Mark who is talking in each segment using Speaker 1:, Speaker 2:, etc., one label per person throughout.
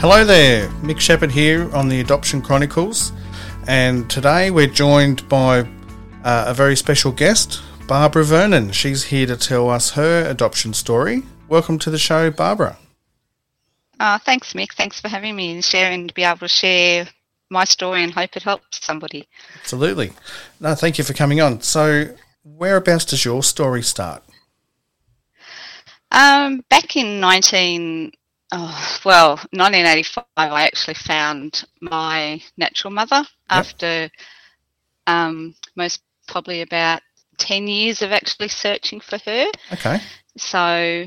Speaker 1: Hello there, Mick Shepherd here on the Adoption Chronicles, and today we're joined by uh, a very special guest, Barbra Vernon. She's here to tell us her adoption story. Welcome to the show, Barbra.
Speaker 2: Uh, thanks, Mick. Thanks for having me and sharing to be able to share my story and hope it helps somebody.
Speaker 1: Absolutely. No, thank you for coming on. So, whereabouts does your story start?
Speaker 2: Um, back in 19, oh, well, 1985, I actually found my natural mother after um, most probably about 10 years of actually searching for her.
Speaker 1: Okay.
Speaker 2: So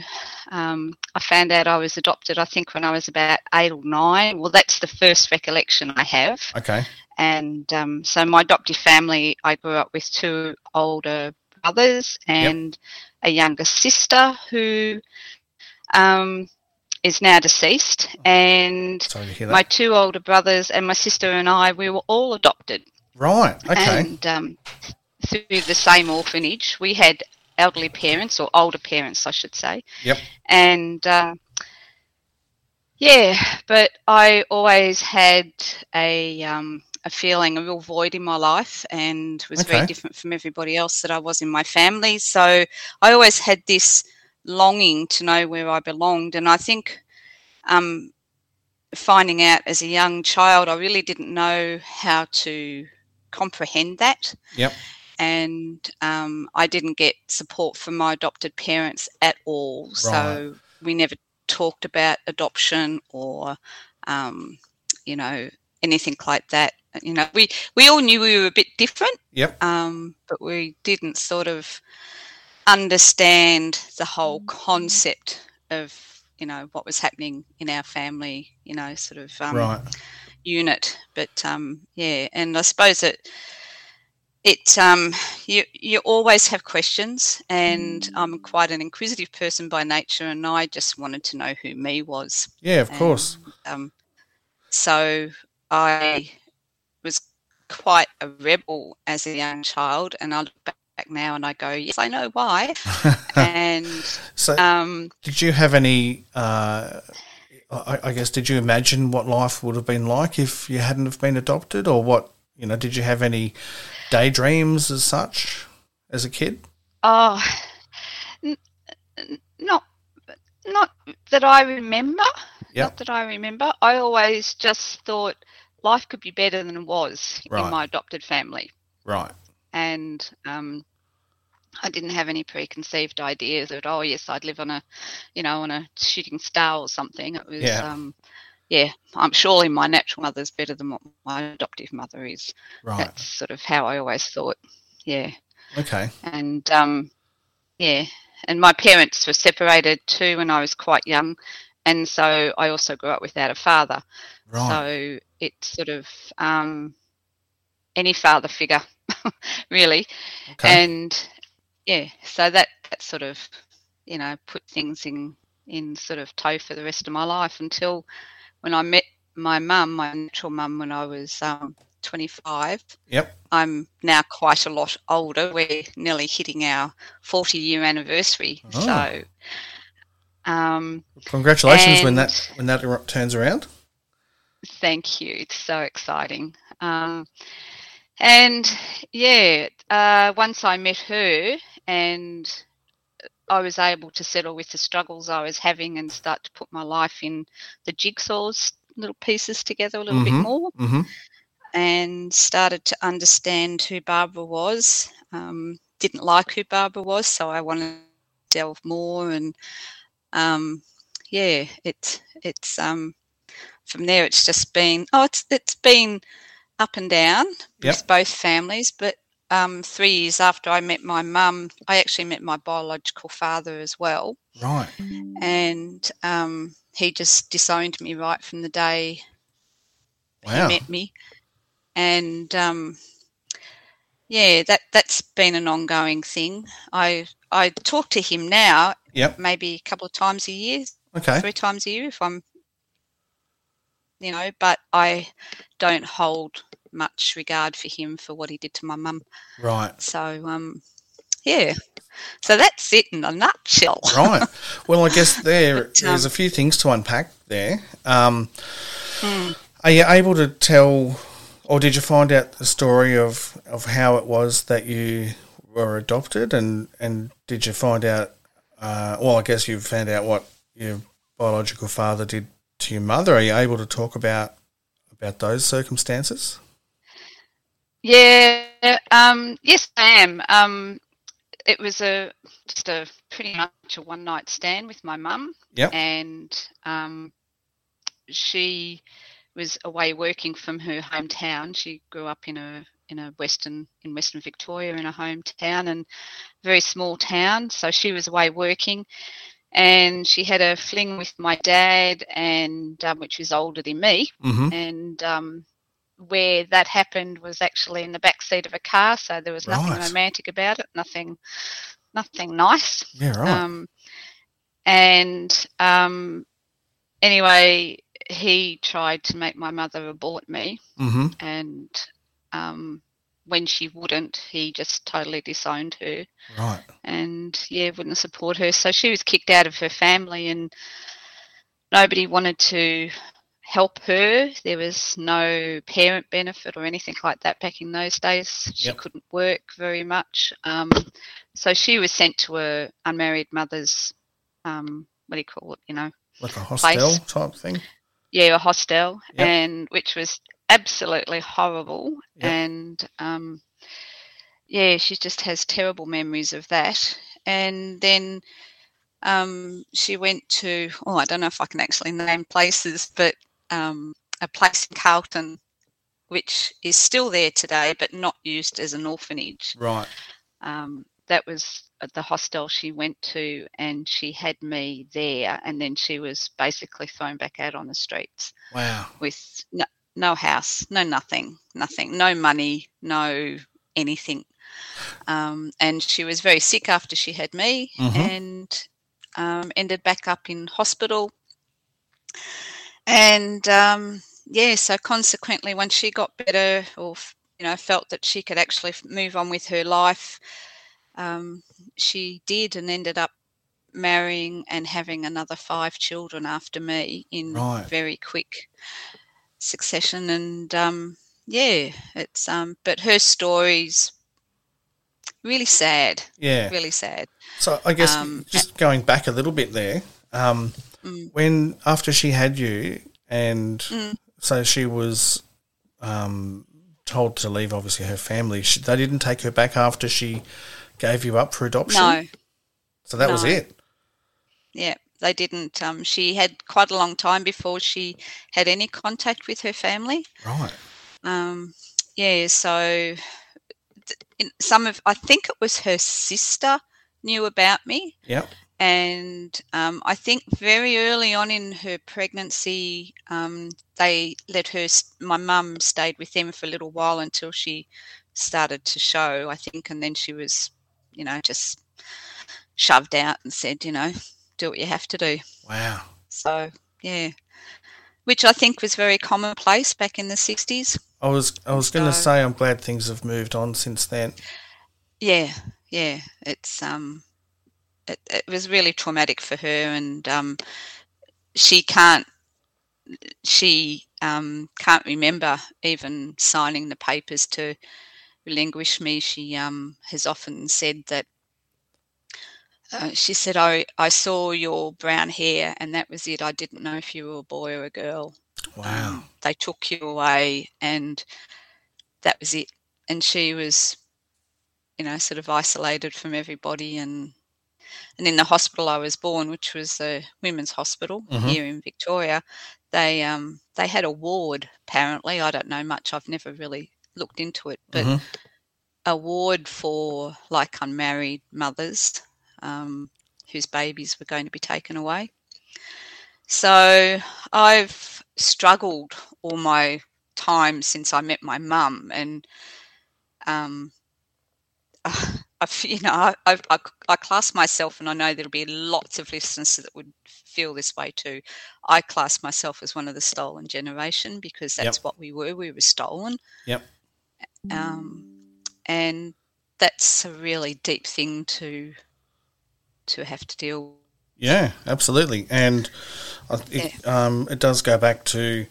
Speaker 2: um, I found out I was adopted, I think, when I was about eight or nine. Well, that's the first recollection I have.
Speaker 1: Okay.
Speaker 2: And um, so my adoptive family, I grew up with two older brothers and a younger sister who um, is now deceased. And
Speaker 1: hear that.
Speaker 2: my two older brothers and my sister and I, we were all adopted.
Speaker 1: Right. Okay.
Speaker 2: And um, through the same orphanage, we had elderly parents or older parents, I should say.
Speaker 1: Yep.
Speaker 2: And um, yeah, but I always had a um, a feeling, a real void in my life, and was
Speaker 1: Okay.
Speaker 2: very different from everybody else that I was in my family. So I always had this longing to know where I belonged, and I think. Um, finding out as a young child, I really didn't know how to comprehend that
Speaker 1: Yep.
Speaker 2: and um, I didn't get support from my adopted parents at all. So we never talked about adoption or, um, you know, anything like that. You know, we we all knew we were a bit different,
Speaker 1: Yep.
Speaker 2: um, but we didn't sort of understand the whole concept of you know what was happening in our family. You know, sort of um,
Speaker 1: right.
Speaker 2: unit. But um, yeah, and I suppose it it um, you you always have questions, and I'm quite an inquisitive person by nature, and I just wanted to know who me was.
Speaker 1: Yeah, of course.
Speaker 2: Um, so I was quite a rebel as a young child, and I look back now and I go, yes, I know why. and
Speaker 1: So,
Speaker 2: um,
Speaker 1: did you have any? Uh, I, I guess did you imagine what life would have been like if you hadn't have been adopted, or what? You know, did you have any daydreams as such as a kid?
Speaker 2: Oh, n- n- not not that I remember.
Speaker 1: Yep.
Speaker 2: Not that I remember. I always just thought life could be better than it was
Speaker 1: Right.
Speaker 2: in my adopted family,
Speaker 1: Right.
Speaker 2: and um, I didn't have any preconceived ideas that oh yes I'd live on a, you know, on a shooting star or something. It was
Speaker 1: Yeah.
Speaker 2: um, yeah. I'm surely my natural mother's better than what my adoptive mother is.
Speaker 1: Right.
Speaker 2: That's sort of how I always thought. Yeah
Speaker 1: Okay.
Speaker 2: and um, yeah, and my parents were separated too when I was quite young, and so I also grew up without a father.
Speaker 1: Right.
Speaker 2: So it's sort of um, any father figure, really,
Speaker 1: okay.
Speaker 2: and yeah, so that that sort of you know put things in in sort of tow for the rest of my life until when I met my mum, my natural mum, when I was um, 25.
Speaker 1: Yep.
Speaker 2: I'm now quite a lot older. We're nearly hitting our 40 year anniversary.
Speaker 1: Oh.
Speaker 2: So, um,
Speaker 1: Congratulations when that when that turns around.
Speaker 2: thank you. It's so exciting. Um, and yeah, uh, once I met her and I was able to settle with the struggles I was having and start to put my life in the jigsaw's little pieces together a little bit
Speaker 1: Mhm.
Speaker 2: more.
Speaker 1: Mm-hmm.
Speaker 2: and started to understand who Barbra was. Um, didn't like who Barbra was, so I wanted to delve more. And um, yeah, it's it's um, from there. It's just been oh, it's it's been up and down
Speaker 1: Yep.
Speaker 2: with both families. But um, three years after I met my mum, I actually met my biological father as well,
Speaker 1: Right.
Speaker 2: and um, he just disowned me right from the day
Speaker 1: Wow.
Speaker 2: he met me, and um, yeah, that that's been an ongoing thing. I I talk to him now,
Speaker 1: Yep.
Speaker 2: maybe a couple of times a year,
Speaker 1: Okay.
Speaker 2: three times a year if I'm, you know, but I don't hold much regard for him for what he did to my mum.
Speaker 1: Right.
Speaker 2: So um, yeah, so that's it in a nutshell.
Speaker 1: Right. Well, I guess there
Speaker 2: But,
Speaker 1: there's
Speaker 2: um,
Speaker 1: a few things to unpack there. Um,
Speaker 2: Hmm.
Speaker 1: Are you able to tell, or did you find out the story of, of how it was that you were adopted, and, and did you find out? Uh, well, I guess you found out what your biological father did to your mother. Are you able to talk about about those circumstances?
Speaker 2: Yeah, um, yes, I am. Um, it was a just a pretty much a one night stand with my mum,
Speaker 1: Yep.
Speaker 2: and um, she was away working from her hometown. She grew up in a in a western in Western Victoria in a hometown and very small town. So she was away working, and she had a fling with my dad, and um, which was older than me,
Speaker 1: Mm-hmm.
Speaker 2: and um, where that happened was actually in the back seat of a car. So there was nothing
Speaker 1: Right.
Speaker 2: romantic about it. Nothing, nothing nice.
Speaker 1: Yeah. Right.
Speaker 2: Um, and um, anyway, he tried to make my mother abort me,
Speaker 1: mm-hmm.
Speaker 2: and um, when she wouldn't, he just totally disowned her
Speaker 1: Right.
Speaker 2: and yeah, wouldn't support her. So she was kicked out of her family, and nobody wanted to help her. There was no parent benefit or anything like that back in those days. She
Speaker 1: Yep.
Speaker 2: couldn't work very much, um, so she was sent to a unmarried mother's. Um, what do you call it? You know,
Speaker 1: Like a hostel type thing.
Speaker 2: yeah, a hostel,
Speaker 1: Yep.
Speaker 2: and which was absolutely horrible.
Speaker 1: Yep.
Speaker 2: And um, yeah, she just has terrible memories of that. And then um, she went to oh, I don't know if I can actually name places, but um, a place in Carlton, which is still there today, but not used as an orphanage.
Speaker 1: Right.
Speaker 2: Um, that was at the hostel she went to, and she had me there, and then she was basically thrown back out on the streets
Speaker 1: Wow.
Speaker 2: with no, no house, no nothing, nothing, no money, no anything. Um, and she was very sick after she had me
Speaker 1: Mhm.
Speaker 2: and um, ended back up in hospital. And um, yeah, so consequently, when she got better or you know felt that she could actually move on with her life, um, she did and ended up marrying and having another five children after me in
Speaker 1: Right.
Speaker 2: very quick succession and um yeah it's um but her story's really sad
Speaker 1: Yeah.
Speaker 2: really sad
Speaker 1: So I guess
Speaker 2: Um,
Speaker 1: just going back a little bit there, um,
Speaker 2: Mm.
Speaker 1: when after she had you, and
Speaker 2: Mm.
Speaker 1: so she was um, told to leave, obviously her family. She, they didn't take her back after she gave you up for adoption.
Speaker 2: no
Speaker 1: so that was it.
Speaker 2: yeah they didn't um she had quite a long time before she had any contact with her family
Speaker 1: Right.
Speaker 2: um yeah so in some of i think it was her sister knew about me.
Speaker 1: Yep.
Speaker 2: And um, I think very early on in her pregnancy, um, they let her, my mum stayed with them for a little while until she started to show, I think. And then she was, you know, just shoved out and said, you know, do what you have to do.
Speaker 1: Wow.
Speaker 2: So, yeah. Which I think was very commonplace back in the 60s.
Speaker 1: I was I was going to
Speaker 2: So-
Speaker 1: say I'm glad things have moved on since then.
Speaker 2: Yeah, yeah. It's um, it, it was really traumatic for her, and um, she can't she um can't remember even signing the papers to relinquish me. She um has often said that. Uh, she said, "I I saw your brown hair, and that was it. I didn't know if you were a boy or a girl.
Speaker 1: Wow.
Speaker 2: Um, they took you away, and that was it. And she was, you know, sort of isolated from everybody. And and in the hospital I was born, which was the women's hospital
Speaker 1: Mhm.
Speaker 2: here in Victoria, they um they had a ward. Apparently, I don't know much. I've never really looked into it, but
Speaker 1: Mhm.
Speaker 2: a ward for like unmarried mothers um, whose babies were going to be taken away. So I've struggled all my time since I met my mum, and um, I've, you know, I, I, I, I class myself, and I know there'll be lots of listeners that would feel this way too. I class myself as one of the stolen generation because that's
Speaker 1: Yep.
Speaker 2: what we were. We were stolen.
Speaker 1: Yep.
Speaker 2: Um, and that's a really deep thing to to have to deal with.
Speaker 1: Yeah, absolutely, and I- it, um, it does go back to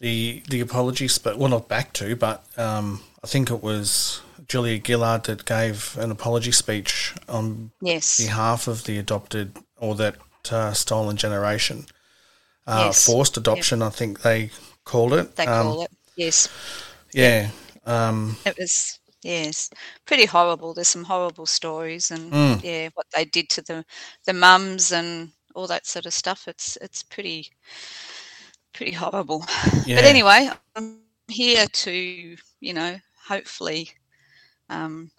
Speaker 1: the the apologies, but well, not back to, but um, I think it was Julia Gillard that gave an apology speech on
Speaker 2: Yes.
Speaker 1: behalf of the adopted or that uh, stolen generation. Uh,
Speaker 2: Yes.
Speaker 1: Forced adoption, I think they called it.
Speaker 2: They
Speaker 1: Um,
Speaker 2: call it. Yes.
Speaker 1: Yeah. Um,
Speaker 2: It was yes, pretty horrible. There's some horrible stories and
Speaker 1: Mm.
Speaker 2: yeah, what they did to the the mums and all that sort of stuff. It's it's pretty pretty horrible.
Speaker 1: yeah.
Speaker 2: But anyway, I'm here to, you know, hopefully um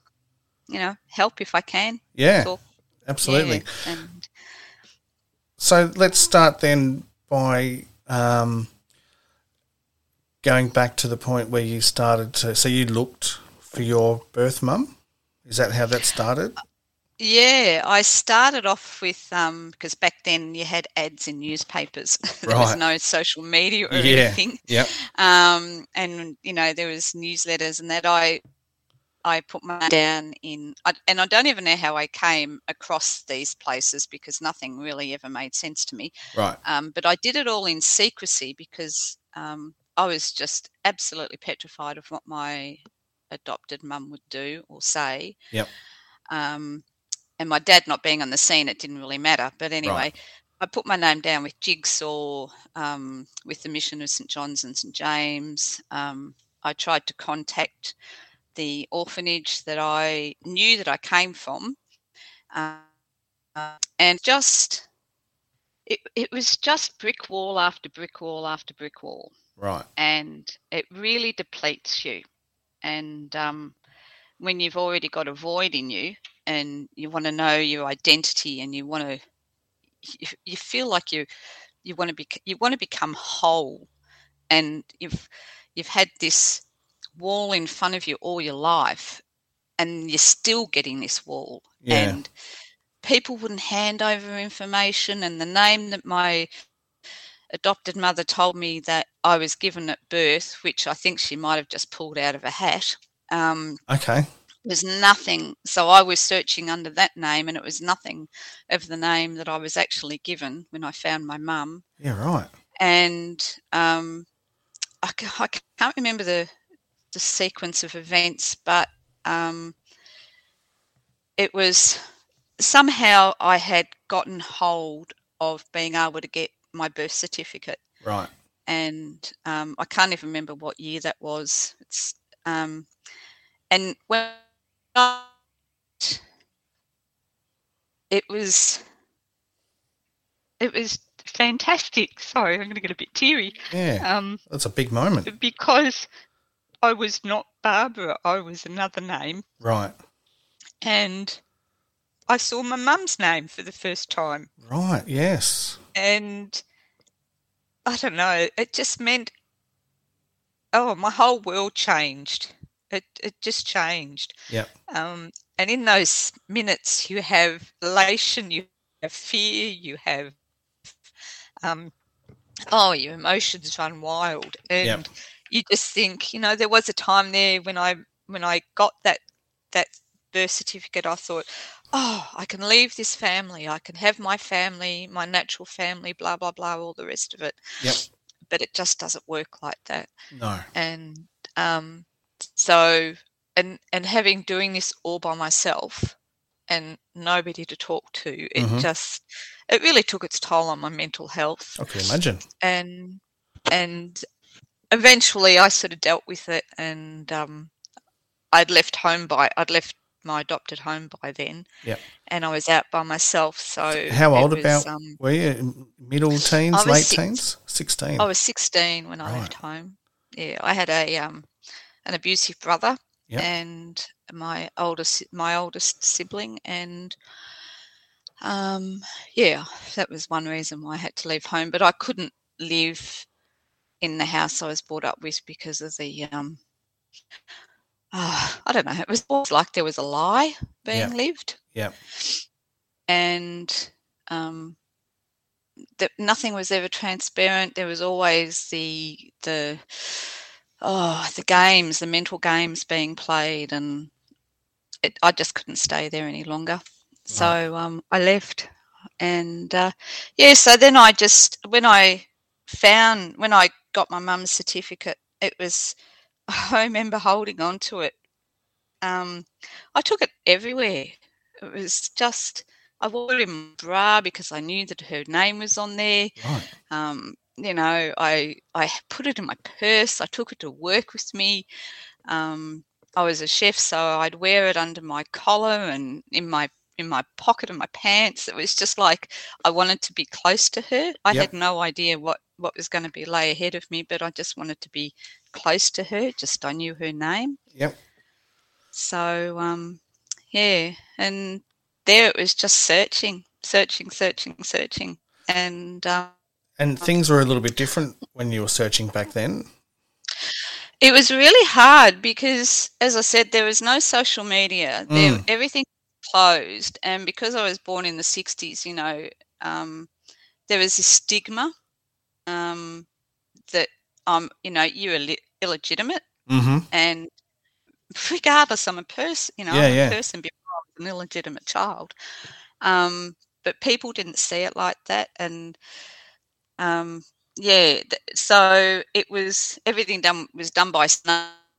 Speaker 2: you know, help if I can.
Speaker 1: yeah,
Speaker 2: Talk,
Speaker 1: absolutely.
Speaker 2: yeah, and
Speaker 1: So let's start then by um, going back to the point where you started to. So you looked for your birth mum. Is that how that started?
Speaker 2: Yeah, I started off with um because back then you had ads in newspapers. there was no social media or
Speaker 1: Yeah.
Speaker 2: anything.
Speaker 1: Yep.
Speaker 2: Um and you know there was newsletters and that I I put my down in and I don't even know how I came across these places because nothing really ever made sense to me.
Speaker 1: Right.
Speaker 2: Um, but I did it all in secrecy because um, I was just absolutely petrified of what my adopted mum would do or say.
Speaker 1: Yep.
Speaker 2: Um, and my dad not being on the scene, it didn't really matter. But anyway, I put my name down with Jigsaw, um, with the Mission of St John's and St James. Um, I tried to contact the orphanage that I knew that I came from, uh, and just it, it was just brick wall after brick wall after brick wall.
Speaker 1: Right.
Speaker 2: and it really depletes you. And um, when you've already got a void in you and you want to know your identity and you want to you, you feel like you you want to be you want to become whole. And you've you've had this wall in front of you all your life and you're still getting this wall
Speaker 1: Yeah.
Speaker 2: and people wouldn't hand over information and the name that my adopted mother told me that I was given at birth, which I think she might have just pulled out of a hat, um,
Speaker 1: Okay.
Speaker 2: was nothing. So I was searching under that name, and it was nothing of the name that I was actually given when I found my mum.
Speaker 1: Yeah. Right.
Speaker 2: And um, I, I can't remember the the sequence of events, but um, it was somehow I had gotten hold of being able to get my birth certificate
Speaker 1: Right.
Speaker 2: and um, I can't even remember what year that was. It's um, and when I, it was it was fantastic. Sorry, I'm going to get a bit teary.
Speaker 1: Yeah.
Speaker 2: Um,
Speaker 1: That's a big moment.
Speaker 2: because I was not Barbra, I was another name,
Speaker 1: Right.
Speaker 2: and I saw my mum's name for the first time.
Speaker 1: Right, yes.
Speaker 2: And I don't know, it just meant, oh, my whole world changed. It, it just changed.
Speaker 1: Yeah.
Speaker 2: Um, and in those minutes, you have elation, you have fear, you have, um, oh, your emotions run wild. And
Speaker 1: Yep.
Speaker 2: You just think, you know, there was a time there when I when I got that that birth certificate, I thought, oh, I can leave this family, I can have my family, my natural family, blah blah blah, all the rest of it.
Speaker 1: Yep.
Speaker 2: But it just doesn't work like that.
Speaker 1: No.
Speaker 2: And um, so and and having doing this all by myself and nobody to talk to, it
Speaker 1: Mhm.
Speaker 2: just it really took its toll on my mental health
Speaker 1: I can imagine.
Speaker 2: and and eventually I sort of dealt with it and um, I'd left home by I'd left my adopted home by then
Speaker 1: Yep.
Speaker 2: and I was out by myself so
Speaker 1: How old
Speaker 2: was,
Speaker 1: about
Speaker 2: um,
Speaker 1: were you? Middle teens, late
Speaker 2: six-
Speaker 1: teens? 16.
Speaker 2: I was 16 when I left home yeah I had a um an abusive brother
Speaker 1: Yep.
Speaker 2: and my oldest my oldest sibling and um yeah that was one reason why I had to leave home but I couldn't live in the house I was brought up with because of the um ah, I don't know it was always like there was a lie being lived.
Speaker 1: Yeah.
Speaker 2: and um that nothing was ever transparent. There was always the the oh the games the mental games being played and it, i just couldn't stay there any longer. So um i left and uh yeah so then i just when i found when i got my mum's certificate it was i remember holding on to it um i took it everywhere it was just I wore it in my bra because I knew that her name was on there.
Speaker 1: Right.
Speaker 2: Um, you know, I I put it in my purse. I took it to work with me. Um, I was a chef, so I'd wear it under my collar and in my in my pocket of my pants. It was just like I wanted to be close to her. I
Speaker 1: Yep.
Speaker 2: had no idea what what was going to be lay ahead of me, but I just wanted to be close to her. Just I knew her name.
Speaker 1: Yep.
Speaker 2: So um, yeah, and there it was just searching, searching, searching, searching, and um,
Speaker 1: And things were a little bit different when you were searching back then.
Speaker 2: it was really hard because, as I said, there was no social media. There,
Speaker 1: Mm.
Speaker 2: everything closed, and because I was born in the '60s, you know, um, there was this stigma um, that um, you know, you're illegitimate,
Speaker 1: Mm-hmm.
Speaker 2: and regardless, I'm a person, you know,
Speaker 1: Yeah,
Speaker 2: I'm a
Speaker 1: yeah.
Speaker 2: person before I was an illegitimate child. Um, but people didn't see it like that, and um, yeah, th- so it was everything done was done by snail mail,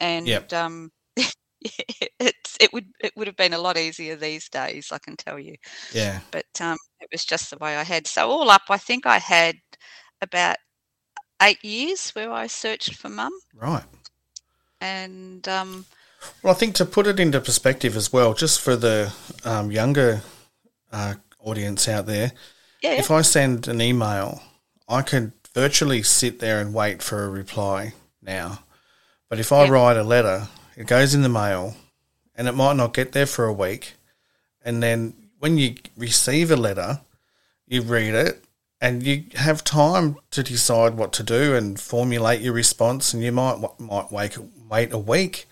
Speaker 2: and
Speaker 1: Yep.
Speaker 2: um, it's it would it would have been a lot easier these days, I can tell you.
Speaker 1: Yeah.
Speaker 2: But um, it was just the way I had. So all up, I think I had about eight years where I searched for mum,
Speaker 1: Right.
Speaker 2: and um,
Speaker 1: Well, I think to put it into perspective as well, just for the um, younger uh, audience out there,
Speaker 2: yeah,
Speaker 1: if I send an email, I could virtually sit there and wait for a reply now. But if I
Speaker 2: Yeah.
Speaker 1: write a letter, it goes in the mail and it might not get there for a week. And then when you receive a letter, you read it and you have time to decide what to do and formulate your response. And you might might wait, wait a week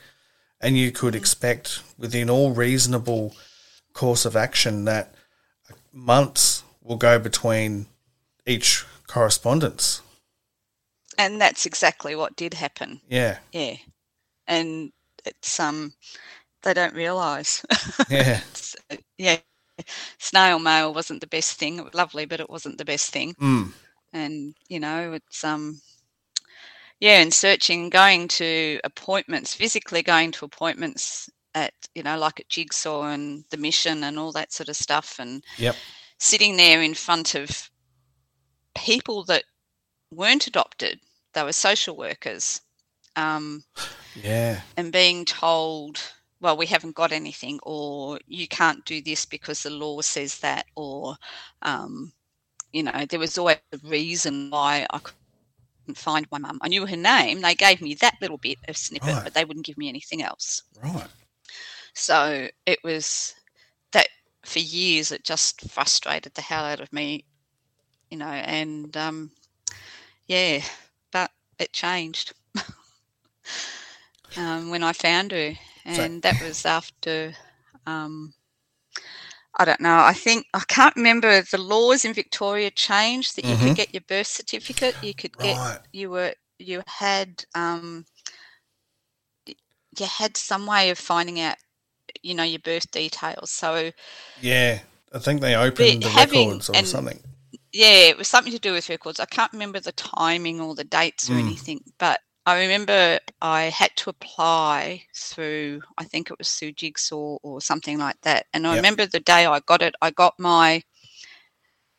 Speaker 1: and you could mm-hmm. expect within all reasonable course of action that months will go between each correspondence.
Speaker 2: and that's exactly what did happen.
Speaker 1: Yeah,
Speaker 2: Yeah, and it's um, they don't realise.
Speaker 1: yeah,
Speaker 2: uh, yeah, snail mail wasn't the best thing. It was lovely, but it wasn't the best thing.
Speaker 1: mm,
Speaker 2: And you know, it's um, yeah, and searching, going to appointments, physically going to appointments at you know, like at Jigsaw and the Mission and all that sort of stuff, and
Speaker 1: yep,
Speaker 2: sitting there in front of people that weren't adopted. They were social workers. Um,
Speaker 1: yeah,
Speaker 2: and being told, well, we haven't got anything, or you can't do this because the law says that, or, um, you know, there was always a reason why I couldn't find my mum. I knew her name. They gave me that little bit of snippet,
Speaker 1: Right.
Speaker 2: but they wouldn't give me anything else.
Speaker 1: right,
Speaker 2: So it was that for years it just frustrated the hell out of me, you know, and um, yeah, but it changed um, when I found her, and that was after. Um, I don't know. I think I can't remember the laws in Victoria changed that you mm-hmm. could get your birth certificate. You could get right. you were you had um, you had some way of finding out, you know, your birth details. So
Speaker 1: yeah, I think they opened the having, records or and, something.
Speaker 2: Yeah, it was something to do with records. I can't remember the timing or the dates or mm. anything, but I remember I had to apply through, I think it was through Jigsaw or something like that. And I yep. remember the day I got it, I got my,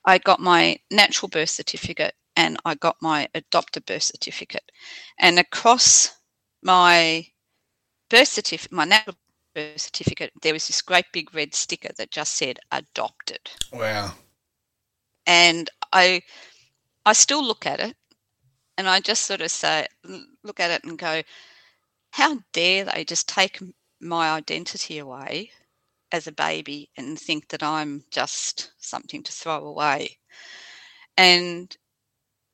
Speaker 2: I got my natural birth certificate and I got my adopted birth certificate. And across my birth certificate, my natural birth certificate, there was this great big red sticker that just said adopted.
Speaker 1: Wow.
Speaker 2: And I, I still look at it and I just sort of say, look at it and go, how dare they just take my identity away as a baby and think that I'm just something to throw away? And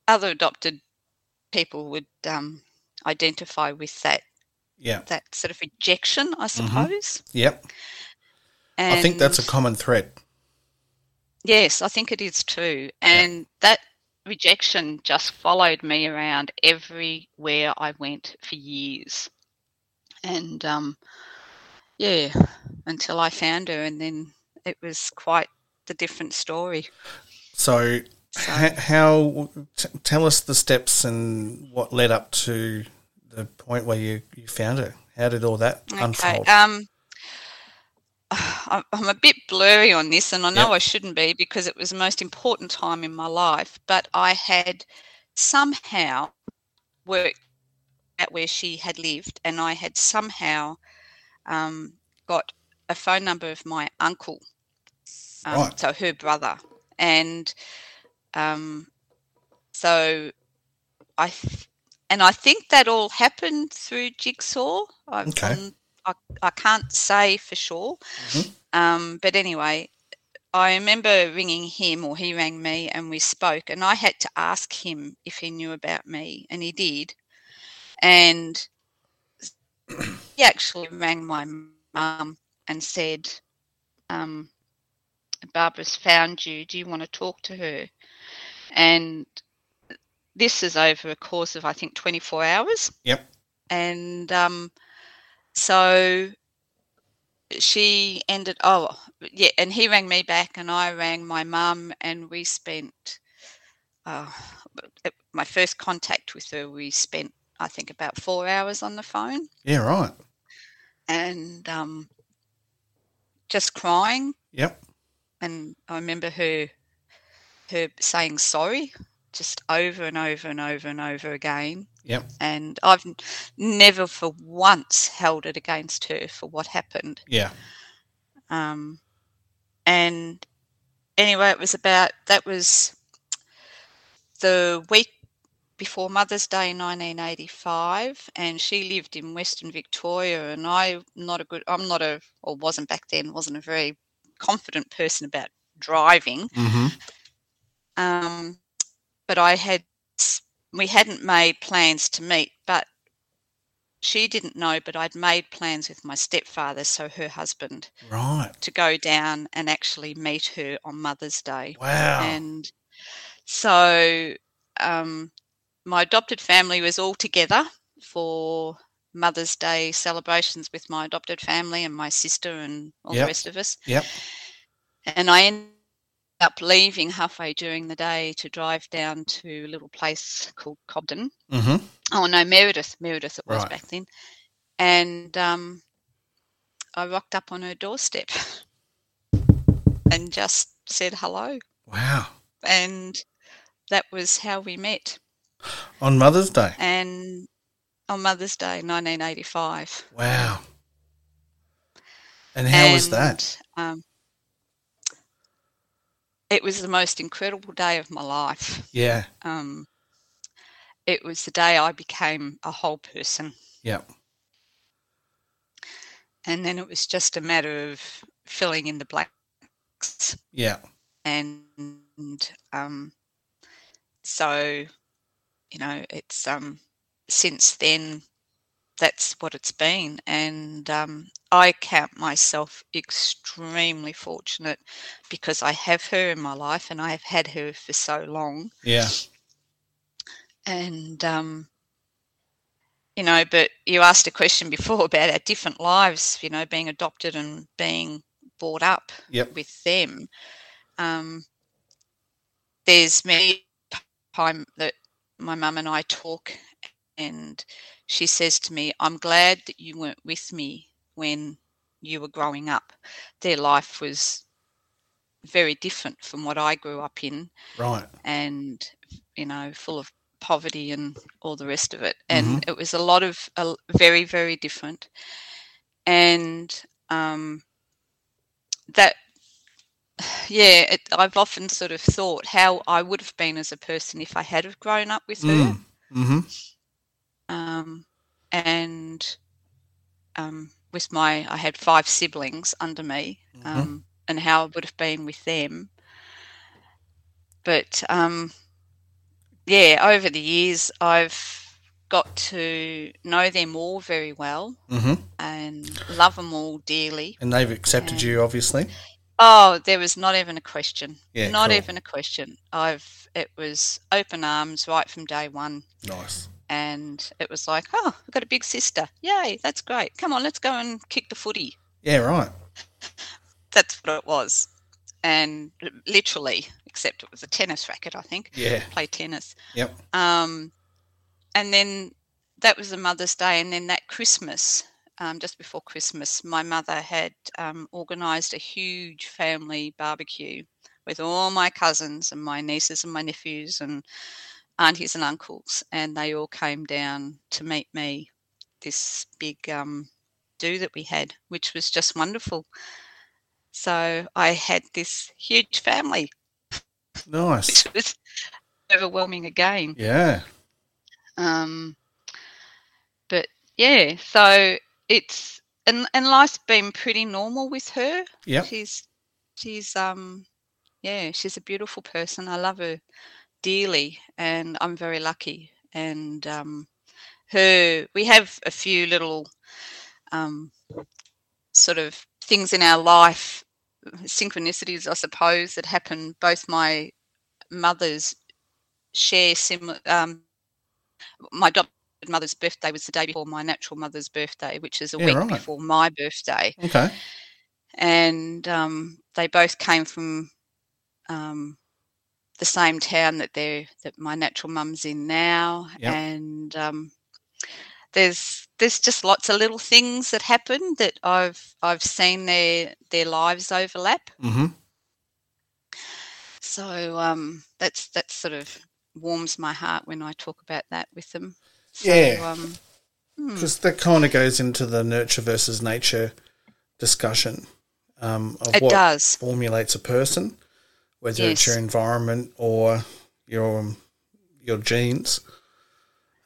Speaker 2: other adopted people would um, identify with that.
Speaker 1: Yeah.
Speaker 2: That sort of rejection, I mm-hmm. suppose.
Speaker 1: Mm-hmm. Yep. And I think that's a common thread.
Speaker 2: Yes, I think it is too. And yeah. that rejection just followed me around everywhere I went for years. And um, yeah, until I found her, and then it was quite the different story.
Speaker 1: So, so how, t- tell us the steps and what led up to the point where you, you found her? How did all that okay, unfold?
Speaker 2: Um, I'm a bit blurry on this, and I know yep. I shouldn't be because it was the most important time in my life. But I had somehow worked at where she had lived, and I had somehow um, got a phone number of my uncle, um, right. so her brother, and um, so I, th- and I think that all happened through Jigsaw.
Speaker 1: Okay.
Speaker 2: I, I can't say for sure. Mm-hmm. Um, but anyway, I remember ringing him or he rang me and we spoke, and I had to ask him if he knew about me, and he did. And he actually rang my mum and said, um, Barbra's found you. Do you want to talk to her? And this is over a course of, I think, 24 hours.
Speaker 1: Yep.
Speaker 2: And um, so she ended oh yeah and he rang me back and i rang my mum and we spent uh, my first contact with her we spent i think about four hours on the phone.
Speaker 1: Yeah right.
Speaker 2: And um, just crying.
Speaker 1: Yep.
Speaker 2: And i remember her her saying sorry just over and over and over and over again
Speaker 1: Yep.
Speaker 2: And I've never for once held it against her for what happened.
Speaker 1: Yeah.
Speaker 2: Um, and anyway, it was about that was the week before Mother's Day 1985 and she lived in Western Victoria and I not a good I'm not a or wasn't back then wasn't a very confident person about driving
Speaker 1: mm-hmm.
Speaker 2: um, but I had we hadn't made plans to meet, but she didn't know, but I'd made plans with my stepfather, so her husband,
Speaker 1: right,
Speaker 2: to go down and actually meet her on Mother's Day.
Speaker 1: Wow!
Speaker 2: And so um, my adopted family was all together for Mother's Day celebrations with my adopted family and my sister and all yep. the rest of us.
Speaker 1: Yep.
Speaker 2: And I ended up leaving halfway during the day to drive down to a little place called Cobden.
Speaker 1: Mm-hmm.
Speaker 2: Oh no, Meredith, Meredith it was right. back then, and um, I rocked up on her doorstep and just said hello.
Speaker 1: Wow!
Speaker 2: And that was how we met
Speaker 1: on Mother's Day.
Speaker 2: And on Mother's Day, 1985.
Speaker 1: Wow! And how and, was that?
Speaker 2: Um, it was the most incredible day of my life.
Speaker 1: Yeah.
Speaker 2: Um, it was the day I became a whole person.
Speaker 1: Yeah.
Speaker 2: And then it was just a matter of filling in the blanks.
Speaker 1: Yeah.
Speaker 2: And um, so, you know, it's um, since then that's what it's been. And um, I count myself extremely fortunate because I have her in my life and I have had her for so long.
Speaker 1: Yeah.
Speaker 2: And, um, you know, but you asked a question before about our different lives, you know, being adopted and being brought up
Speaker 1: Yep.
Speaker 2: with them. Um, there's many time that my mum and I talk, and she says to me, "I'm glad that you weren't with me when you were growing up. Their life was very different from what I grew up in,
Speaker 1: Right.
Speaker 2: and you know, full of poverty and all the rest of it. And it was a lot of a, very, very different. And um, that, yeah, it, I've often sort of thought how I would have been as a person if I had have grown up with her.
Speaker 1: Mm. Mm-hmm.
Speaker 2: Um, and um, with my, I had five siblings under me, um, and how I would have been with them. But um, yeah, over the years, I've got to know them all very well
Speaker 1: Mm-hmm.
Speaker 2: and love them all dearly.
Speaker 1: And they've accepted you, obviously.
Speaker 2: Oh, there was not even a question.
Speaker 1: Yeah,
Speaker 2: not
Speaker 1: cool.
Speaker 2: even a question. I've it was open arms right from day one.
Speaker 1: Nice.
Speaker 2: And it was like, oh, I've got a big sister. Yay, that's great. Come on, let's go and kick the footy.
Speaker 1: Yeah, right.
Speaker 2: That's what it was. And literally, except it was a tennis racket, I think.
Speaker 1: Yeah.
Speaker 2: Play tennis.
Speaker 1: Yep.
Speaker 2: Um, and then that was a Mother's Day. And then that Christmas, um, just before Christmas, my mother had um, organised a huge family barbecue with all my cousins and my nieces and my nephews and aunties and uncles. And they all came down to meet me. This big um, do that we had, which was just wonderful. So I had this huge family,
Speaker 1: Nice.
Speaker 2: which was overwhelming again.
Speaker 1: Yeah.
Speaker 2: Um, but yeah, so it's and and life's been pretty normal with her.
Speaker 1: Yeah.
Speaker 2: She's she's um yeah, she's a beautiful person. I love her dearly, and I'm very lucky. And um, her, we have a few little um sort of things in our life, synchronicities, I suppose, that happen. Both my mothers share similar. Um, my adopted mother's birthday was the day before my natural mother's birthday, which is a
Speaker 1: Yeah,
Speaker 2: week
Speaker 1: right.
Speaker 2: before my birthday.
Speaker 1: Okay.
Speaker 2: And um, they both came from um, the same town that they that my natural mum's in now.
Speaker 1: Yep.
Speaker 2: And um, there's there's just lots of little things that happen that I've I've seen their their lives overlap.
Speaker 1: Mm-hmm.
Speaker 2: So um, that's that sort of warms my heart when I talk about that with them. So,
Speaker 1: Yeah.
Speaker 2: Um, hmm.
Speaker 1: Because that kind of goes into the nurture versus nature discussion um, of
Speaker 2: it
Speaker 1: what
Speaker 2: does.
Speaker 1: formulates a person, whether it's your environment or your your genes.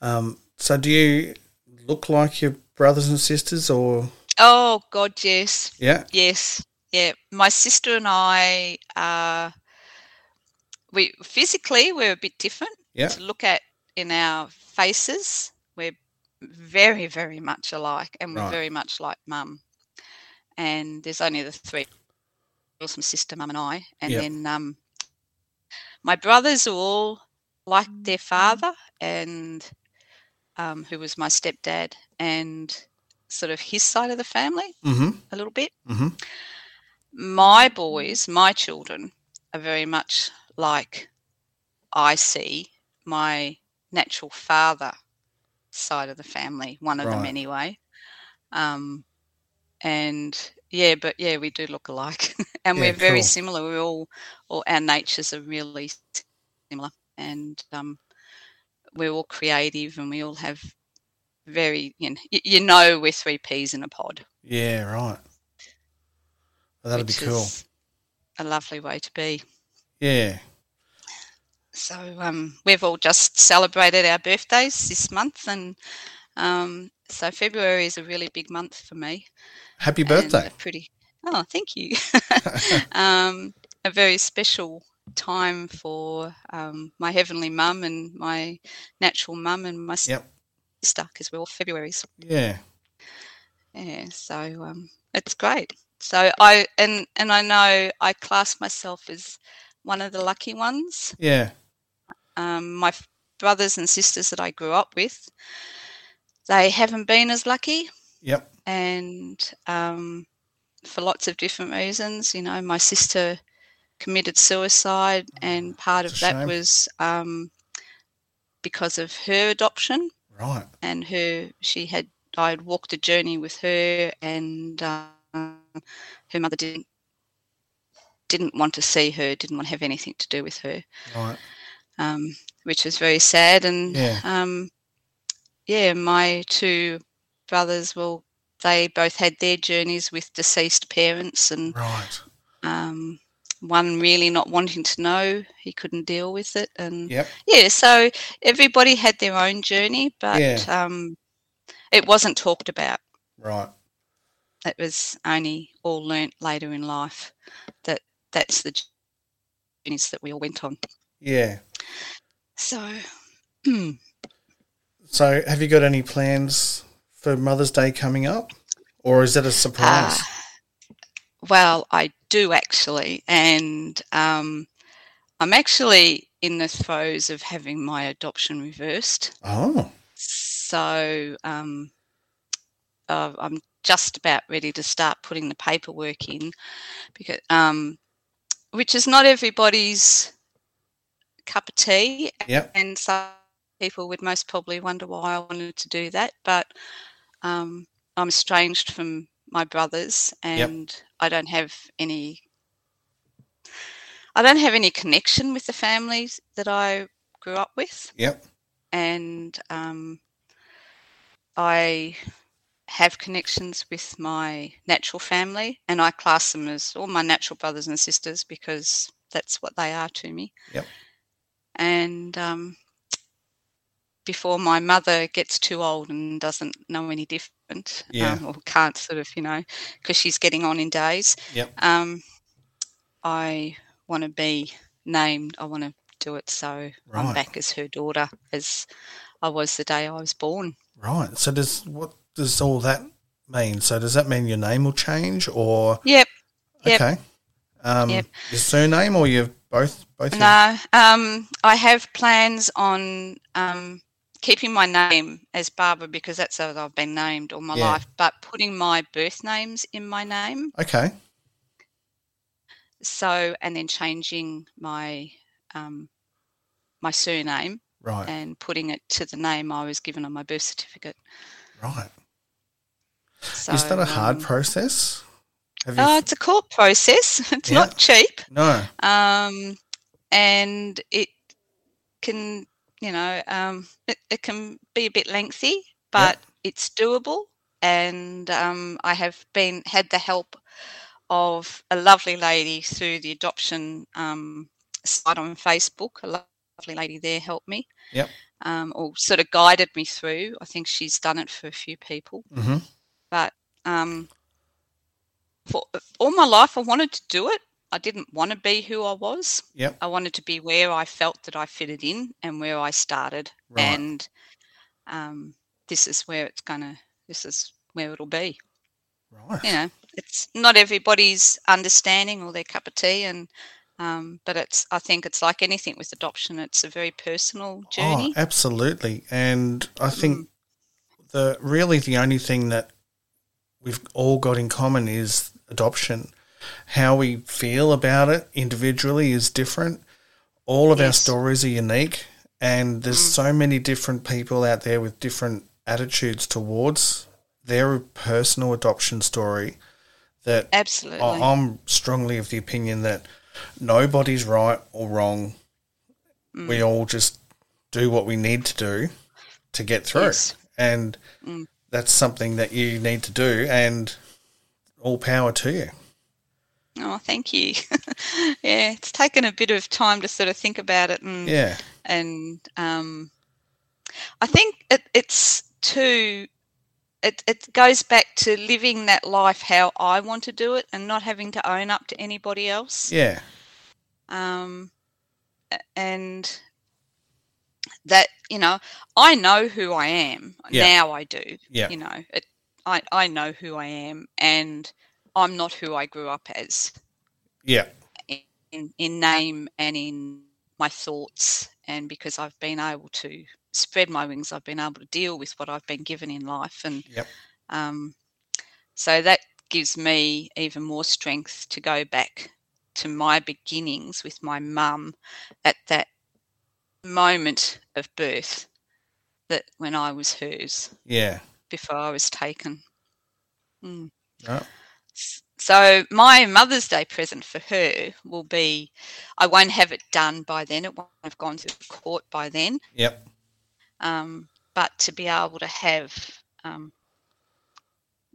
Speaker 1: Um, so, do you look like your brothers and sisters, or
Speaker 2: Oh God, yes.
Speaker 1: yeah,
Speaker 2: Yes, yeah. My sister and I are we physically we're a bit different.
Speaker 1: Yeah.
Speaker 2: To look at in our faces, we're very, very much alike, and we're
Speaker 1: Right.
Speaker 2: very much like mum. And there's only the three girls, my sister, mum, and I. And
Speaker 1: Yeah.
Speaker 2: then um, my brothers are all like their father, and um, who was my stepdad, and sort of his side of the family
Speaker 1: mm-hmm,
Speaker 2: a little bit
Speaker 1: mm-hmm,
Speaker 2: my boys, my children, are very much like I see my natural father side of the family, one of them anyway. Um, and yeah, but yeah, we do look alike, and
Speaker 1: Yeah,
Speaker 2: we're very
Speaker 1: cool.
Speaker 2: similar. We're all, all our natures are really similar, and um, we're all creative, and we all have very, you know, you know, we're three peas in a pod.
Speaker 1: yeah, right. Well, that'd be cool.
Speaker 2: a lovely way to be.
Speaker 1: Yeah,
Speaker 2: So um, we've all just celebrated our birthdays this month, and um, so February is a really big month for me.
Speaker 1: happy birthday.
Speaker 2: pretty Oh, thank you. um, a very special time for um, my heavenly mum and my natural mum and my
Speaker 1: Yep.
Speaker 2: sister because we're all Februarys.
Speaker 1: Yeah.
Speaker 2: Yeah, so um, it's great. So I and and I know I class myself as one of the lucky ones.
Speaker 1: Yeah.
Speaker 2: Um, my brothers and sisters that I grew up with, they haven't been as lucky,
Speaker 1: Yep.
Speaker 2: and um, for lots of different reasons. You know, my sister committed suicide, and part
Speaker 1: That's
Speaker 2: of that
Speaker 1: shame.
Speaker 2: was um, because of her adoption
Speaker 1: Right.
Speaker 2: and her she had I'd walked a journey with her and um, her mother didn't didn't want to see her didn't want to have anything to do with her
Speaker 1: Right.
Speaker 2: um, which was very sad and
Speaker 1: Yeah.
Speaker 2: um, yeah my two brothers well they both had their journeys with deceased parents and
Speaker 1: Right.
Speaker 2: um, one really not wanting to know he couldn't deal with it and
Speaker 1: Yep.
Speaker 2: yeah so everybody had their own journey but
Speaker 1: Yeah.
Speaker 2: um, it wasn't talked about
Speaker 1: Right.
Speaker 2: it was only all learnt later in life that that's the journeys that we all went on
Speaker 1: Yeah.
Speaker 2: so
Speaker 1: So, have you got any plans for Mother's Day coming up, or is that a surprise?
Speaker 2: uh, well i do actually and um, i'm actually in the throes of having my adoption reversed
Speaker 1: oh.
Speaker 2: so um, uh, I'm just about ready to start putting the paperwork in, because um, which is not everybody's cup of tea,
Speaker 1: Yep.
Speaker 2: and some people would most probably wonder why I wanted to do that. But um, I'm estranged from my brothers, and I don't have any. I don't have any connection with the families that I grew up with
Speaker 1: Yep.
Speaker 2: and um, I have connections with my natural family, and I class them as all my natural brothers and sisters because that's what they are to me.
Speaker 1: Yep.
Speaker 2: And um, before my mother gets too old and doesn't know any different,
Speaker 1: Yeah.
Speaker 2: um, or can't sort of, you know, because she's getting on in days,
Speaker 1: Yep.
Speaker 2: um, I want to be named. I want to do it so
Speaker 1: Right.
Speaker 2: I'm back as her daughter as I was the day I was born.
Speaker 1: Right. So, does what does all that mean? So, does that mean your name will change, or
Speaker 2: Yep. Yep.
Speaker 1: okay, um,
Speaker 2: Yep.
Speaker 1: your surname, or you both both?
Speaker 2: No, um, I have plans on um, keeping my name as Barbra because that's how I've been named all my
Speaker 1: Yeah.
Speaker 2: life, but putting my birth names in my name.
Speaker 1: Okay.
Speaker 2: So, and then changing my um, my surname
Speaker 1: Right.
Speaker 2: and putting it to the name I was given on my birth certificate.
Speaker 1: Right.
Speaker 2: So,
Speaker 1: is that a hard
Speaker 2: um,
Speaker 1: process? Have you?
Speaker 2: Oh, it's a court process. It's
Speaker 1: Yeah.
Speaker 2: not cheap.
Speaker 1: no.
Speaker 2: um, and it can, you know, um, it, it can be a bit lengthy, but it's doable. And um, I have been had the help of a lovely lady through the adoption um, site on Facebook. A lovely lady there helped me,
Speaker 1: Yep.
Speaker 2: um, or sort of guided me through. I think she's done it for a few people
Speaker 1: Mm-hmm.
Speaker 2: but um, for all my life I wanted to do it. I didn't want to be who I was.
Speaker 1: Yep.
Speaker 2: I wanted to be where I felt that I fitted in and where I started.
Speaker 1: Right.
Speaker 2: And um, this is where it's gonna. This is where it'll be.
Speaker 1: Right.
Speaker 2: You know, it's not everybody's understanding or their cup of tea, and um, but it's. I think it's like anything with adoption. It's a very personal journey.
Speaker 1: Oh, absolutely. And I think
Speaker 2: Mm.
Speaker 1: the really the only thing that we've all got in common is adoption. How we feel about it individually is different. All of our
Speaker 2: Yes. Mm.
Speaker 1: stories are unique, and there's so many different people out there with different attitudes towards their personal adoption story that
Speaker 2: Absolutely.
Speaker 1: I'm strongly of the opinion that nobody's right or wrong.
Speaker 2: Mm.
Speaker 1: We all just do what we need to do to get through.
Speaker 2: Yes.
Speaker 1: And
Speaker 2: Mm.
Speaker 1: that's something that you need to do, and all power to you.
Speaker 2: Oh, thank you. yeah, it's taken a bit of time to sort of think about it, and
Speaker 1: Yeah.
Speaker 2: and um, I think it, it's too it, it goes back to living that life how I want to do it and not having to own up to anybody else.
Speaker 1: Yeah.
Speaker 2: Um, and that you know, I know who I am
Speaker 1: Yeah.
Speaker 2: now. I do.
Speaker 1: Yeah.
Speaker 2: You know, it, I I know who I am, and I'm not who I grew up as
Speaker 1: Yeah.
Speaker 2: in in name and in my thoughts, and because I've been able to spread my wings, I've been able to deal with what I've been given in life, and
Speaker 1: Yep.
Speaker 2: um, so that gives me even more strength to go back to my beginnings with my mum at that moment of birth that when I was hers
Speaker 1: Yeah.
Speaker 2: before I was taken. Mm.
Speaker 1: Right.
Speaker 2: So my Mother's Day present for her will be I won't have it done by then. It won't have gone to court by then.
Speaker 1: Yep.
Speaker 2: Um, but to be able to have um,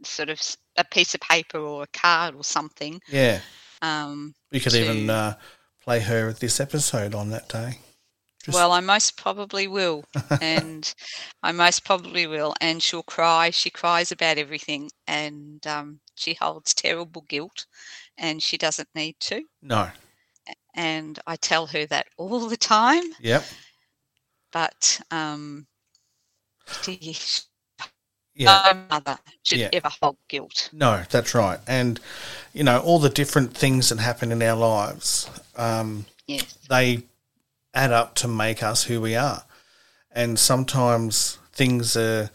Speaker 2: sort of a piece of paper or a card or something.
Speaker 1: Yeah.
Speaker 2: Um,
Speaker 1: We could even uh, play her this episode on that day. Just-
Speaker 2: well, I most probably will, and I most probably will, and she'll cry. She cries about everything, and um, she holds terrible guilt, and she doesn't need to.
Speaker 1: No.
Speaker 2: And I tell her that all the time,
Speaker 1: Yep.
Speaker 2: but um,
Speaker 1: Yeah.
Speaker 2: no mother should
Speaker 1: Yeah.
Speaker 2: ever hold guilt.
Speaker 1: No, that's right. And, you know, all the different things that happen in our lives, um,
Speaker 2: Yes.
Speaker 1: they add up to make us who we are. And sometimes things are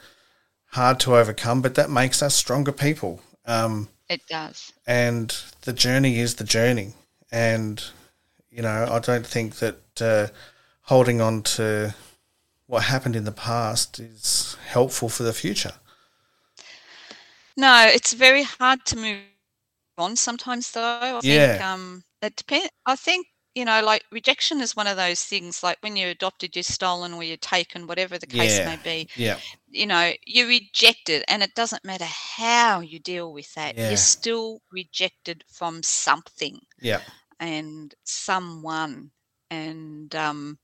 Speaker 1: hard to overcome, but that makes us stronger people. Um,
Speaker 2: It does.
Speaker 1: and the journey is the journey. And, you know, I don't think that uh, holding on to what happened in the past is helpful for the future.
Speaker 2: No, it's very hard to move on sometimes though. I think
Speaker 1: Yeah.
Speaker 2: um it depends I think, you know, like rejection is one of those things like when you're adopted, you're stolen or you're taken, whatever the case
Speaker 1: Yeah.
Speaker 2: may be,
Speaker 1: Yeah.
Speaker 2: you know, you're rejected and it doesn't matter how you deal with that.
Speaker 1: Yeah.
Speaker 2: You're still rejected from something
Speaker 1: Yeah.
Speaker 2: and someone and um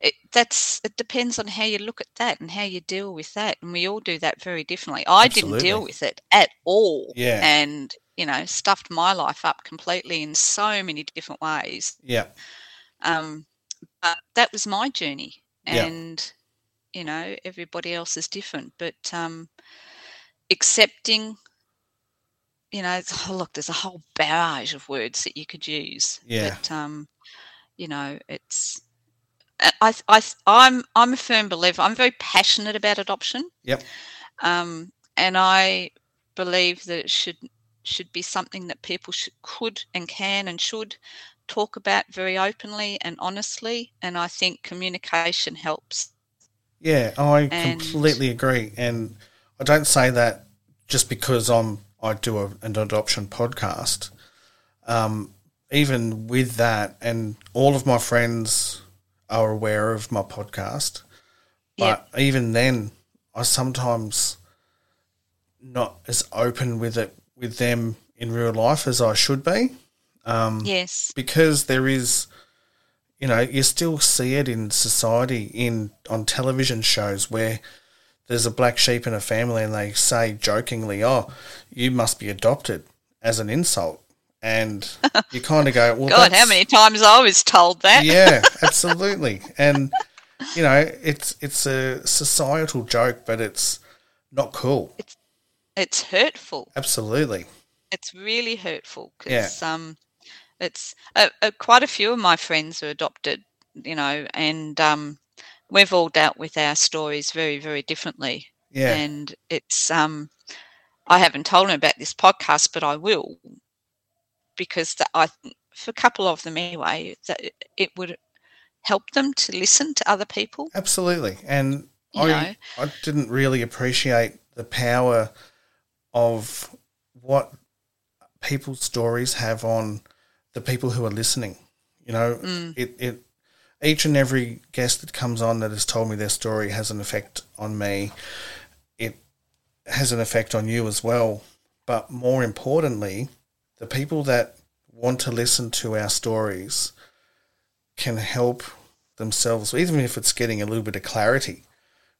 Speaker 2: it, that's it depends on how you look at that and how you deal with that and we all do that very differently i didn't deal with it at all
Speaker 1: Yeah.
Speaker 2: and you know stuffed my life up completely in so many different ways
Speaker 1: Yeah.
Speaker 2: um but that was my journey
Speaker 1: Yeah.
Speaker 2: and you know everybody else is different but um accepting you know it's, oh, look there's a whole barrage of words that you could use
Speaker 1: Yeah.
Speaker 2: but um you know it's I, I, I'm I'm a firm believer. I'm very passionate about adoption.
Speaker 1: Yep.
Speaker 2: Um, and I believe that it should should be something that people should, could and can and should talk about very openly and honestly. And I think communication helps.
Speaker 1: Yeah, I
Speaker 2: And-
Speaker 1: completely agree, and I don't say that just because I'm I do a, an adoption podcast. Um, even with that, and all of my friends are aware of my podcast, but even then, I sometimes not as open with it with them in real life as I should be Um,
Speaker 2: Yes.
Speaker 1: because there is you know you still see it in society in on television shows where there's a black sheep in a family and they say jokingly oh you must be adopted as an insult and you kind of go well
Speaker 2: God, how many times I was told that.
Speaker 1: yeah absolutely and you know it's it's a societal joke but it's not cool
Speaker 2: It's hurtful.
Speaker 1: absolutely
Speaker 2: It's really hurtful
Speaker 1: Yeah.
Speaker 2: because um, it's uh, uh, quite a few of my friends are adopted, you know, and um, we've all dealt with our stories very, very differently.
Speaker 1: yeah
Speaker 2: And it's um, I haven't told them about this podcast, but I will because that I for a couple of them anyway that it- it would help them to listen to other people.
Speaker 1: Absolutely. And
Speaker 2: You
Speaker 1: I,
Speaker 2: know.
Speaker 1: I didn't really appreciate the power of what people's stories have on the people who are listening. You know,
Speaker 2: Mm.
Speaker 1: it, it each and every guest that comes on that has told me their story has an effect on me. It has an effect on you as well. But more importantly, the people that want to listen to our stories can help themselves, even if it's getting a little bit of clarity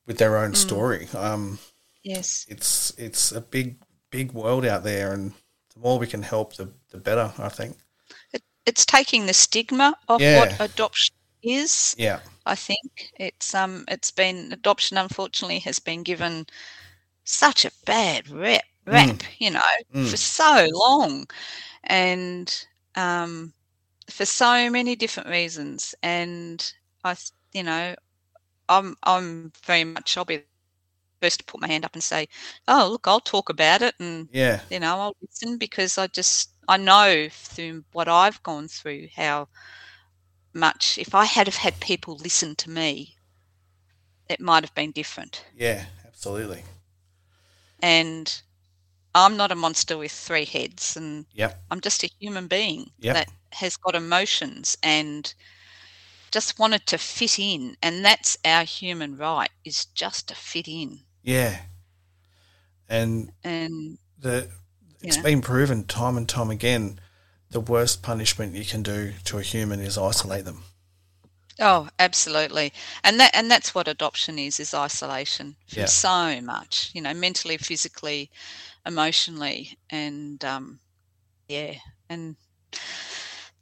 Speaker 1: with their own story. Um,
Speaker 2: Yes.
Speaker 1: it's it's a big big world out there, and the more we can help, the the better. I think.
Speaker 2: It, it's taking the stigma of
Speaker 1: Yeah.
Speaker 2: what adoption is.
Speaker 1: Yeah.
Speaker 2: I think it's um it's been adoption unfortunately has been given such a bad rep rep, you know,
Speaker 1: Mm.
Speaker 2: for so long. And um for so many different reasons. And I you know, I'm I'm very much I'll be first to put my hand up and say, Oh look, I'll talk about it and
Speaker 1: Yeah.
Speaker 2: you know, I'll listen because I just I know through what I've gone through how much if I had have had people listen to me, it might have been different.
Speaker 1: Yeah. Absolutely.
Speaker 2: And I'm not a monster with three heads and
Speaker 1: Yep.
Speaker 2: I'm just a human being
Speaker 1: Yep.
Speaker 2: that has got emotions and just wanted to fit in and that's our human right is just to fit in.
Speaker 1: Yeah. And
Speaker 2: And
Speaker 1: the it's
Speaker 2: Yeah.
Speaker 1: been proven time and time again the worst punishment you can do to a human is isolate them.
Speaker 2: Oh, absolutely. And that and that's what adoption is is isolation from
Speaker 1: Yeah.
Speaker 2: so much, you know, mentally, physically, emotionally and um yeah, and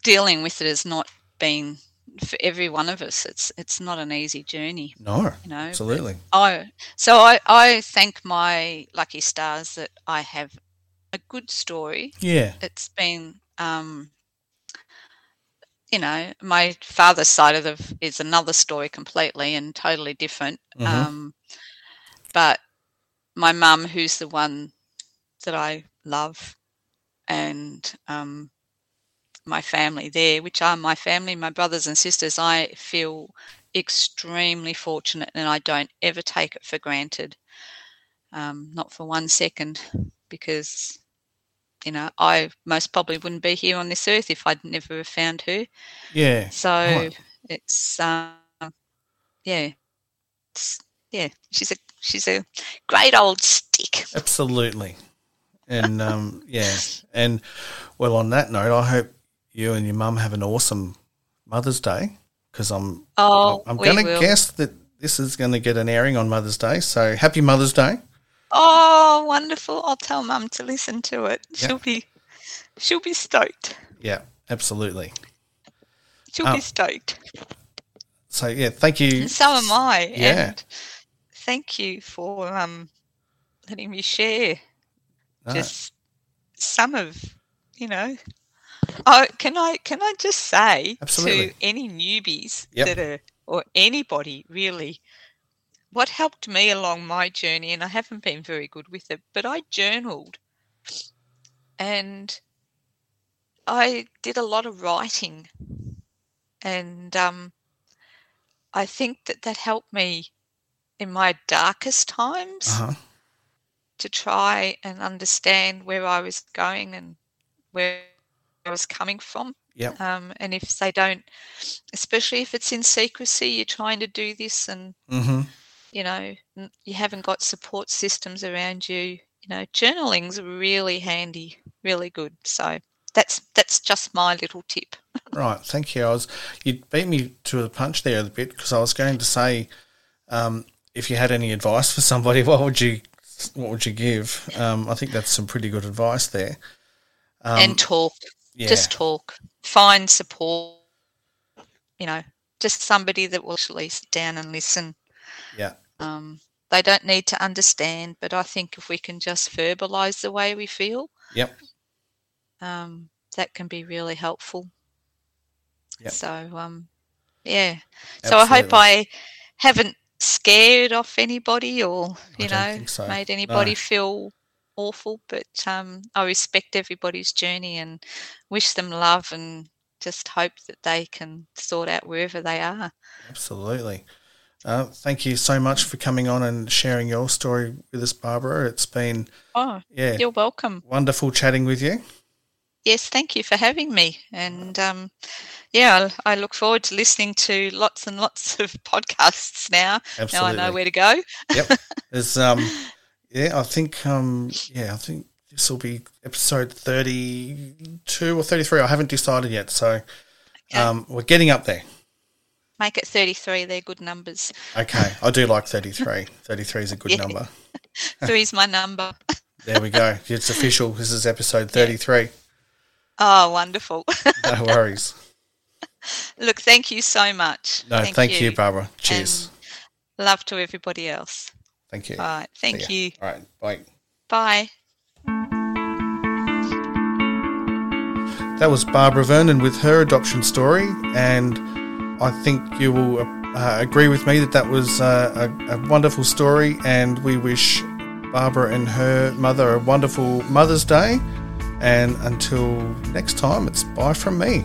Speaker 2: dealing with it has not been for every one of us. It's it's not an easy journey,
Speaker 1: No.
Speaker 2: you know.
Speaker 1: Absolutely.
Speaker 2: I so I I thank my lucky stars that I have a good story
Speaker 1: Yeah.
Speaker 2: it's been um you know my father's side of the is another story completely and totally different
Speaker 1: Mhm.
Speaker 2: um but my mum who's the one that i love and um my family there which are my family my brothers and sisters i feel extremely fortunate and i don't ever take it for granted um, not for one second because you know i most probably wouldn't be here on this earth if i'd never found her
Speaker 1: Yeah.
Speaker 2: so
Speaker 1: Right.
Speaker 2: it's um, yeah it's, yeah she's a she's a great old stick
Speaker 1: Absolutely. And um, yeah. And well, on that note, I hope you and your mum have an awesome Mother's Day because I'm
Speaker 2: oh
Speaker 1: I'm
Speaker 2: we
Speaker 1: going to guess that this is going to get an airing on Mother's Day. So happy Mother's Day.
Speaker 2: oh wonderful i'll tell mum to listen to it
Speaker 1: Yeah.
Speaker 2: she'll be she'll be stoked
Speaker 1: Yeah, absolutely.
Speaker 2: she'll
Speaker 1: Oh.
Speaker 2: be stoked
Speaker 1: So yeah, thank you.
Speaker 2: and so am i
Speaker 1: Yeah.
Speaker 2: and thank you for um letting me share
Speaker 1: No,
Speaker 2: just some of you know oh can i can i just say
Speaker 1: Absolutely.
Speaker 2: to any newbies
Speaker 1: Yep.
Speaker 2: that are or anybody really what helped me along my journey and i haven't been very good with it but i journaled and i did a lot of writing and um i think that that helped me in my darkest times
Speaker 1: uh-huh.
Speaker 2: to try and understand where I was going and where I was coming from.
Speaker 1: Yep.
Speaker 2: Um, and if they don't, especially if it's in secrecy, you're trying to do this and,
Speaker 1: Mm-hmm.
Speaker 2: you know, you haven't got support systems around you, you know, journaling's really handy, really good. So that's that's just my little tip.
Speaker 1: Right. Thank you. I was you beat me to the punch there a bit because I was going to say, um, if you had any advice for somebody, what would you what would you give? Um, I think that's some pretty good advice there. Um,
Speaker 2: and talk.
Speaker 1: Yeah.
Speaker 2: Just talk. Find support. You know, just somebody that will actually sit down and listen.
Speaker 1: yeah.
Speaker 2: Um, they don't need to understand, but I think if we can just verbalize the way we feel,
Speaker 1: Yep.
Speaker 2: um, that can be really helpful.
Speaker 1: Yep.
Speaker 2: So, um, yeah. So I hope I haven't scared off anybody or you know
Speaker 1: so.
Speaker 2: made anybody
Speaker 1: No.
Speaker 2: feel awful. But um, I respect everybody's journey and wish them love and just hope that they can sort out wherever they are.
Speaker 1: Absolutely. Uh, thank you so much for coming on and sharing your story with us, Barbra. It's been
Speaker 2: Oh,
Speaker 1: yeah
Speaker 2: you're welcome.
Speaker 1: wonderful chatting with you.
Speaker 2: Yes, thank you for having me. And um, yeah, I I look forward to listening to lots and lots of podcasts now.
Speaker 1: Absolutely.
Speaker 2: Now I know where to go.
Speaker 1: yep. There's um yeah, I think um yeah, I think this will be episode thirty two or thirty three. I haven't decided yet, so
Speaker 2: Okay.
Speaker 1: um we're getting up there.
Speaker 2: make it 33. They're good numbers.
Speaker 1: Okay, I do like 33. 33 is a good
Speaker 2: Yeah.
Speaker 1: number.
Speaker 2: Three's my number.
Speaker 1: There we go. It's official. This is episode 33.
Speaker 2: Oh, wonderful.
Speaker 1: No worries.
Speaker 2: Look, thank you so much.
Speaker 1: No, thank, you. Barbra. Cheers.
Speaker 2: And love to everybody else.
Speaker 1: Thank you.
Speaker 2: All right. Thank you.
Speaker 1: All right, bye.
Speaker 2: Bye.
Speaker 1: That was Barbra Vernon with her adoption story, and I think you will uh, agree with me that that was uh, a, a wonderful story, and we wish Barbra and her mother a wonderful Mother's Day. And until next time, it's bye from me.